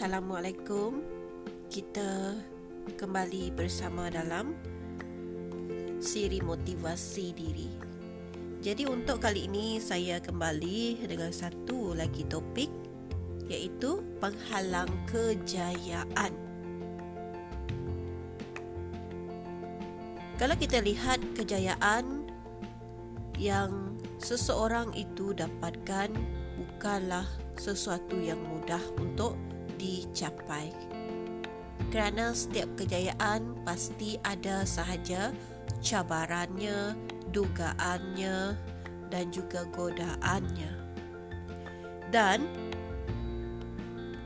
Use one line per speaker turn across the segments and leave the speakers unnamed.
Assalamualaikum. Kita kembali bersama dalam siri motivasi diri. Jadi untuk kali ini saya kembali dengan satu lagi topik iaitu penghalang kejayaan. Kalau kita lihat kejayaan yang seseorang itu dapatkan bukanlah sesuatu yang mudah untuk dicapai. Kerana setiap kejayaan pasti ada sahaja cabarannya, dugaannya dan juga godaannya. Dan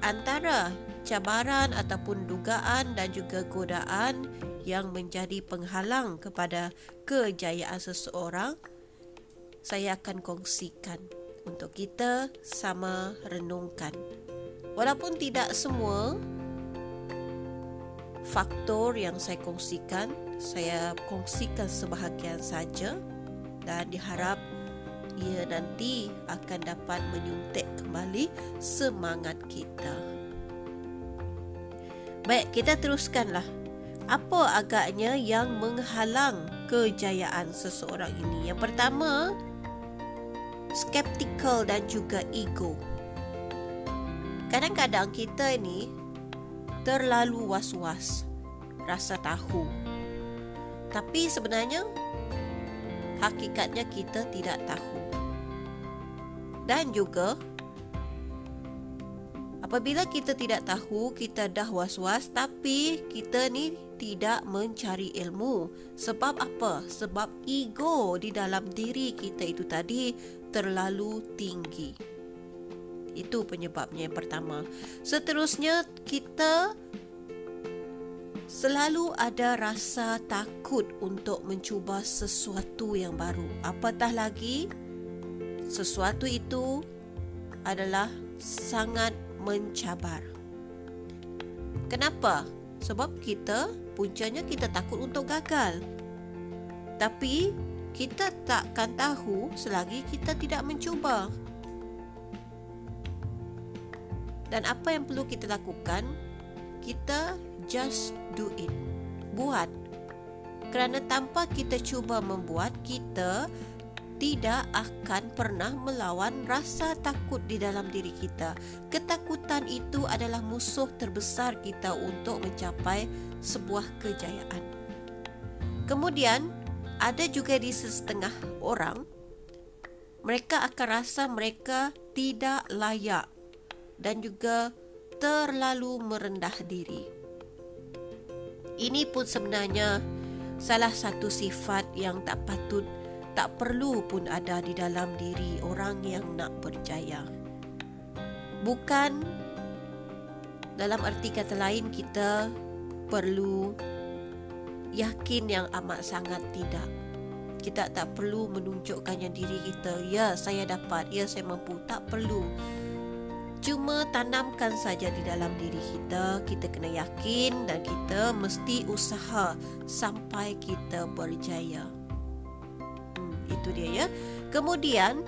antara cabaran ataupun dugaan dan juga godaan yang menjadi penghalang kepada kejayaan seseorang saya akan kongsikan untuk kita sama renungkan. Walaupun tidak semua faktor yang saya kongsikan, saya kongsikan sebahagian saja dan diharap ia nanti akan dapat menyuntik kembali semangat kita. Baik, kita teruskanlah. Apa agaknya yang menghalang kejayaan seseorang ini? Yang pertama, skeptical dan juga ego. Kadang-kadang kita ini terlalu was-was, rasa tahu. Tapi sebenarnya hakikatnya kita tidak tahu. Dan juga apabila kita tidak tahu, kita dah was-was tapi kita ni tidak mencari ilmu. Sebab apa? Sebab ego di dalam diri kita itu tadi terlalu tinggi. Itu penyebabnya yang pertama. Seterusnya kita selalu ada rasa takut untuk mencuba sesuatu yang baru. Apatah lagi sesuatu itu adalah sangat mencabar. Kenapa? Sebab kita puncanya kita takut untuk gagal. Tapi kita takkan tahu selagi kita tidak mencuba. Dan apa yang perlu kita lakukan? Kita just do it. Buat. Kerana tanpa kita cuba membuat, kita tidak akan pernah melawan rasa takut di dalam diri kita. Ketakutan itu adalah musuh terbesar kita untuk mencapai sebuah kejayaan. Kemudian, ada juga di setengah orang mereka akan rasa mereka tidak layak dan juga terlalu merendah diri. Ini pun sebenarnya salah satu sifat yang tak patut tak perlu pun ada di dalam diri orang yang nak berjaya. Bukan dalam arti kata lain kita perlu yakin yang amat sangat tidak. Kita tak perlu menunjukkannya diri kita, ya saya dapat, ya saya mampu, tak perlu. Cuma tanamkan saja di dalam diri kita, kita kena yakin dan kita mesti usaha sampai kita berjaya. Hmm, itu dia ya. Kemudian,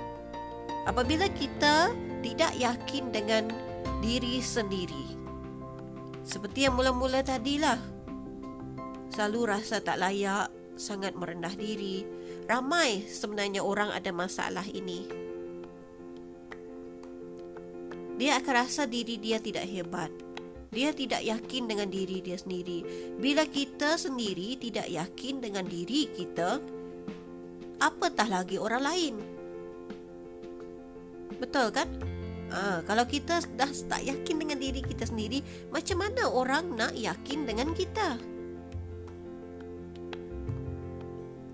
apabila kita tidak yakin dengan diri sendiri, seperti yang mula-mula tadilah, selalu rasa tak layak, sangat merendah diri. Ramai sebenarnya orang ada masalah ini. Dia akan rasa diri dia tidak hebat. Dia tidak yakin dengan diri dia sendiri. Bila kita sendiri tidak yakin dengan diri kita, apatah lagi orang lain. Betul kan? Ha, kalau kita dah tak yakin dengan diri kita sendiri, macam mana orang nak yakin dengan kita?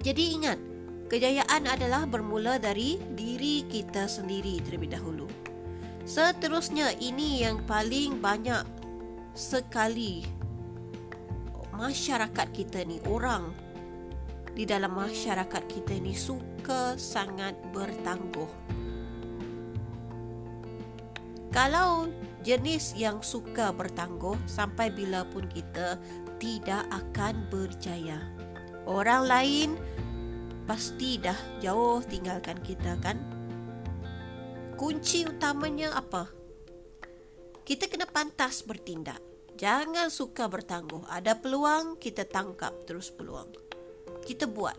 Jadi ingat, kejayaan adalah bermula dari diri kita sendiri terlebih dahulu. Seterusnya, ini yang paling banyak sekali masyarakat kita ni, orang di dalam masyarakat kita ni suka sangat bertangguh. Kalau jenis yang suka bertangguh, sampai bila pun kita tidak akan berjaya. Orang lain pasti dah jauh tinggalkan kita kan? Kunci utamanya apa? kita kena pantas bertindak. Jangan suka bertangguh. Ada peluang, kita tangkap terus peluang. Kita buat.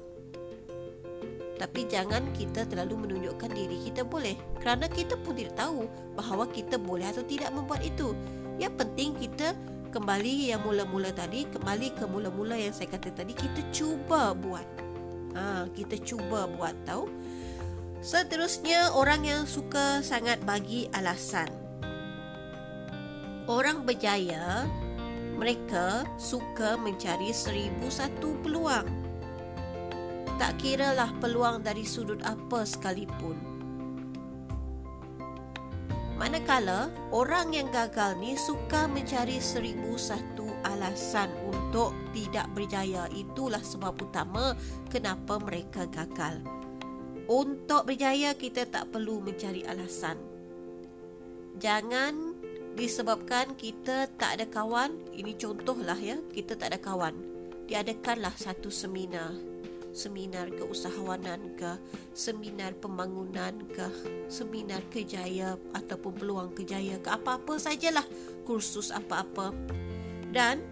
Tapi jangan kita terlalu menunjukkan diri kita boleh. Kerana kita pun tidak tahu bahawa kita boleh atau tidak membuat itu. Yang penting kita kembali yang mula-mula tadi, kembali ke mula-mula yang saya kata tadi, kita cuba buat. Ha, kita cuba buat tahu. Seterusnya, orang yang suka sangat bagi alasan. Orang berjaya, mereka suka mencari seribu satu peluang. Tak kiralah peluang dari sudut apa sekalipun. Manakala orang yang gagal ni suka mencari seribu satu alasan untuk tidak berjaya. Itulah sebab utama kenapa mereka gagal. Untuk berjaya kita tak perlu mencari alasan. Jangan disebabkan kita tak ada kawan. Ini contohlah ya kita tak ada kawan. Diadakanlah satu seminar. Seminar keusahawanan ke seminar pembangunan ke seminar kejaya ataupun peluang kejaya ke apa-apa sajalah kursus apa-apa. Dan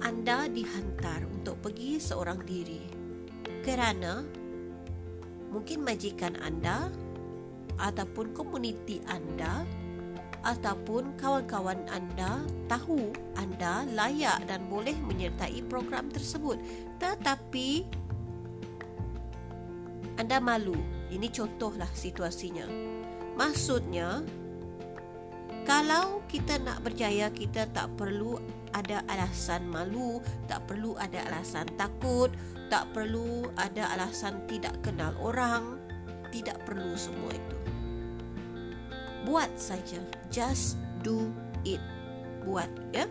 anda dihantar untuk pergi seorang diri. Kerana mungkin majikan anda ataupun komuniti anda ataupun kawan-kawan anda tahu anda layak dan boleh menyertai program tersebut. Tetapi anda malu. Ini contohlah situasinya. Maksudnya kalau kita nak berjaya kita tak perlu ada alasan malu tak perlu ada alasan takut tak perlu ada alasan tidak kenal orang tidak perlu semua itu. Buat saja. Just do it. Buat ya.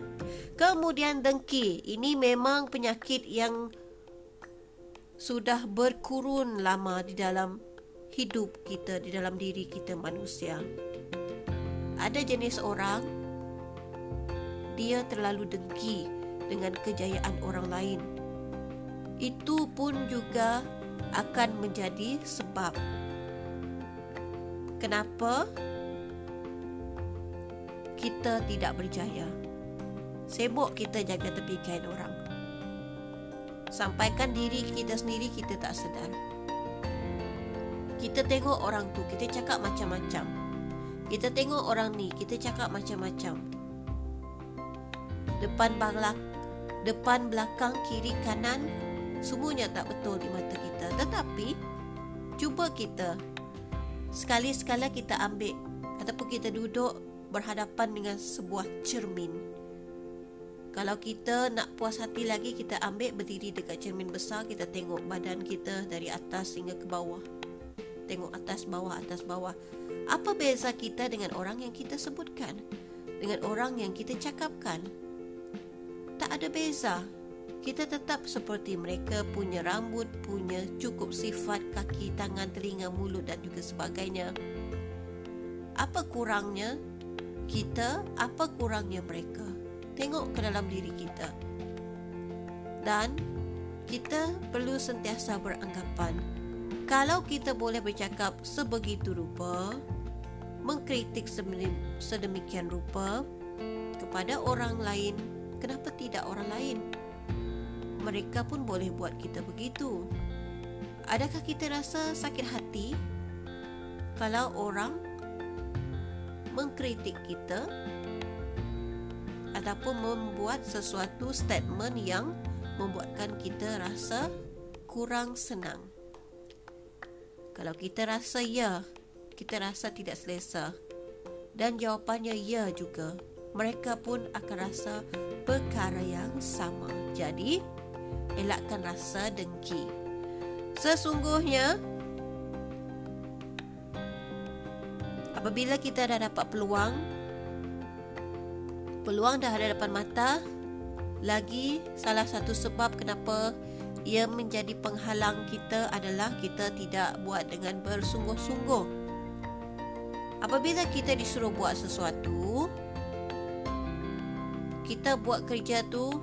Kemudian dengki. Ini memang penyakit yang sudah berkurun lama di dalam hidup kita di dalam diri kita manusia. Ada jenis orang dia terlalu dengki dengan kejayaan orang lain itu pun juga akan menjadi sebab kenapa kita tidak berjaya. Sibuk kita jaga tepi kain orang. Sampaikan diri kita sendiri kita tak sedar. Kita tengok orang tu, kita cakap macam-macam. Kita tengok orang ni, kita cakap macam-macam. Depan balak, depan belakang, kiri kanan, semuanya tak betul di mata kita. Tetapi cuba kita sekali-sekala kita ambil ataupun kita duduk berhadapan dengan sebuah cermin. Kalau kita nak puas hati lagi, kita ambil berdiri dekat cermin besar, kita tengok badan kita dari atas hingga ke bawah. Tengok atas bawah, atas bawah. Apa beza kita dengan orang yang kita sebutkan? Dengan orang yang kita cakapkan? Tak ada beza. Kita tetap seperti mereka punya rambut, punya cukup sifat kaki, tangan, telinga, mulut dan juga sebagainya. Apa kurangnya kita apa kurangnya mereka tengok ke dalam diri kita dan kita perlu sentiasa beranggapan kalau kita boleh bercakap sebegitu rupa mengkritik sedemikian rupa kepada orang lain kenapa tidak orang lain? Mereka pun boleh buat kita begitu. Adakah kita rasa sakit hati kalau orang mengkritik kita ataupun membuat sesuatu statement yang membuatkan kita rasa kurang senang. Kalau kita rasa ya, kita rasa tidak selesa. Dan jawapannya ya juga, mereka pun akan rasa perkara yang sama. Jadi, elakkan rasa dengki. Sesungguhnya, apabila kita dah dapat peluang peluang dah ada depan mata lagi salah satu sebab kenapa ia menjadi penghalang kita adalah kita tidak buat dengan bersungguh-sungguh apabila kita disuruh buat sesuatu kita buat kerja tu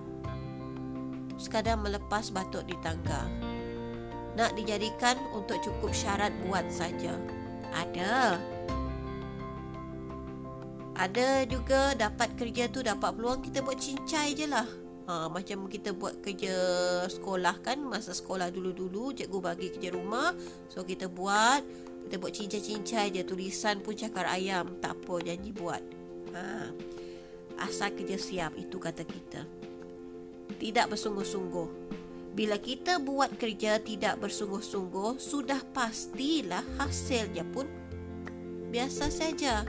sekadar melepas batuk di tangga. Nak dijadikan untuk cukup syarat buat saja. Ada. Ada juga dapat kerja tu dapat peluang kita buat cincai je lah. Ha, macam kita buat kerja sekolah kan masa sekolah dulu-dulu cikgu bagi kerja rumah so kita buat kita buat cincai-cincai je tulisan pun cakar ayam tak apa janji buat. Ha, asal kerja siap itu kata kita. Tidak bersungguh-sungguh. Bila kita buat kerja tidak bersungguh-sungguh sudah pastilah hasilnya pun biasa saja.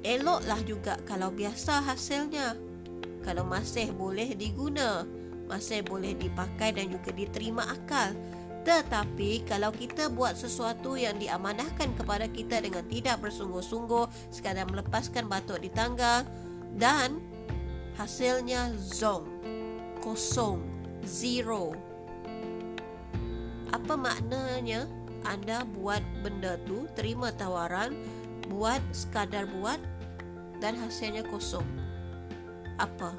Eloklah juga kalau biasa hasilnya. Kalau masih boleh diguna, masih boleh dipakai dan juga diterima akal. Tetapi kalau kita buat sesuatu yang diamanahkan kepada kita dengan tidak bersungguh-sungguh, sekadar melepaskan batuk di tangga dan hasilnya zong, kosong, zero. Apa maknanya anda buat benda tu, terima tawaran, buat sekadar buat dan hasilnya kosong? apa?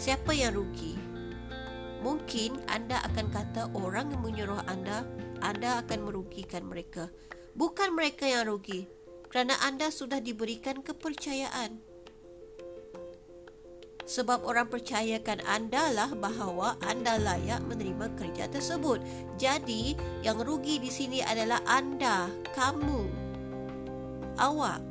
Siapa yang rugi? Mungkin anda akan kata orang yang menyuruh anda, anda akan merugikan mereka. Bukan mereka yang rugi, kerana anda sudah diberikan kepercayaan. Sebab orang percayakan anda lah bahawa anda layak menerima kerja tersebut. Jadi, yang rugi di sini adalah anda, kamu, awak.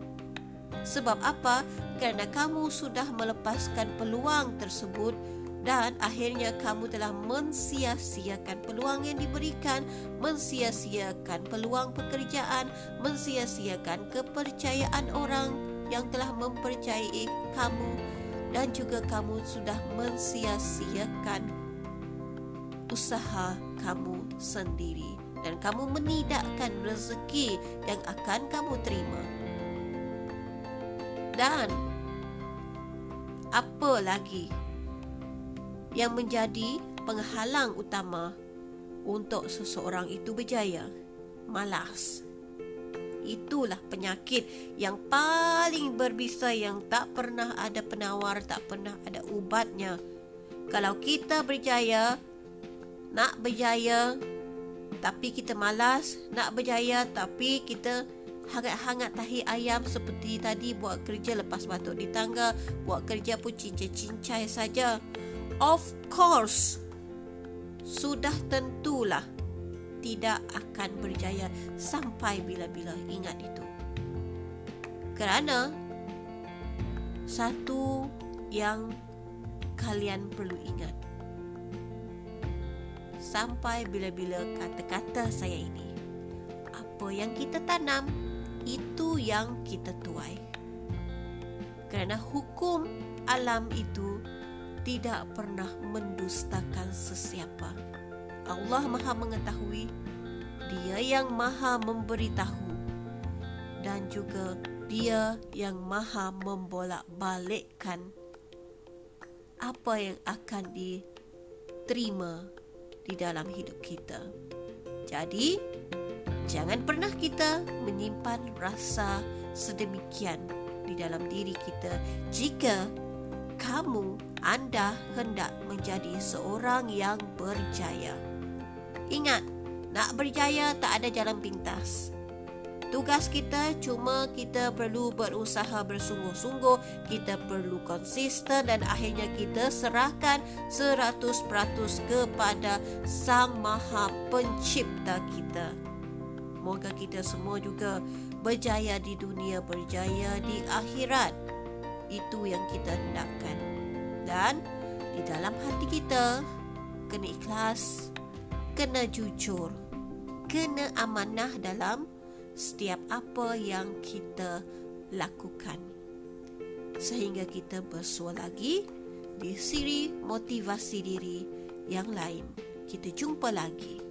Sebab apa? kerana kamu sudah melepaskan peluang tersebut dan akhirnya kamu telah mensia-siakan peluang yang diberikan, mensia-siakan peluang pekerjaan, mensia-siakan kepercayaan orang yang telah mempercayai kamu dan juga kamu sudah mensia-siakan usaha kamu sendiri dan kamu menidakkan rezeki yang akan kamu terima. Dan apa lagi yang menjadi penghalang utama untuk seseorang itu berjaya? Malas. Itulah penyakit yang paling berbisa yang tak pernah ada penawar, tak pernah ada ubatnya. Kalau kita berjaya, nak berjaya, tapi kita malas, nak berjaya tapi kita hangat-hangat tahi ayam seperti tadi buat kerja lepas batuk di tangga, buat kerja pun cincai-cincai saja. Of course, sudah tentulah tidak akan berjaya sampai bila-bila ingat itu. Kerana satu yang kalian perlu ingat. Sampai bila-bila kata-kata saya ini. Apa yang kita tanam, itu yang kita tuai. Kerana hukum alam itu tidak pernah mendustakan sesiapa. Allah Maha mengetahui, Dia yang Maha memberitahu dan juga Dia yang Maha membolak-balikkan apa yang akan diterima di dalam hidup kita. Jadi, Jangan pernah kita menyimpan rasa sedemikian di dalam diri kita jika kamu anda hendak menjadi seorang yang berjaya. Ingat, nak berjaya tak ada jalan pintas. Tugas kita cuma kita perlu berusaha bersungguh-sungguh, kita perlu konsisten dan akhirnya kita serahkan 100% kepada Sang Maha Pencipta kita. Semoga kita semua juga berjaya di dunia, berjaya di akhirat. Itu yang kita hendakkan. Dan di dalam hati kita, kena ikhlas, kena jujur, kena amanah dalam setiap apa yang kita lakukan. Sehingga kita bersua lagi di siri motivasi diri yang lain. Kita jumpa lagi.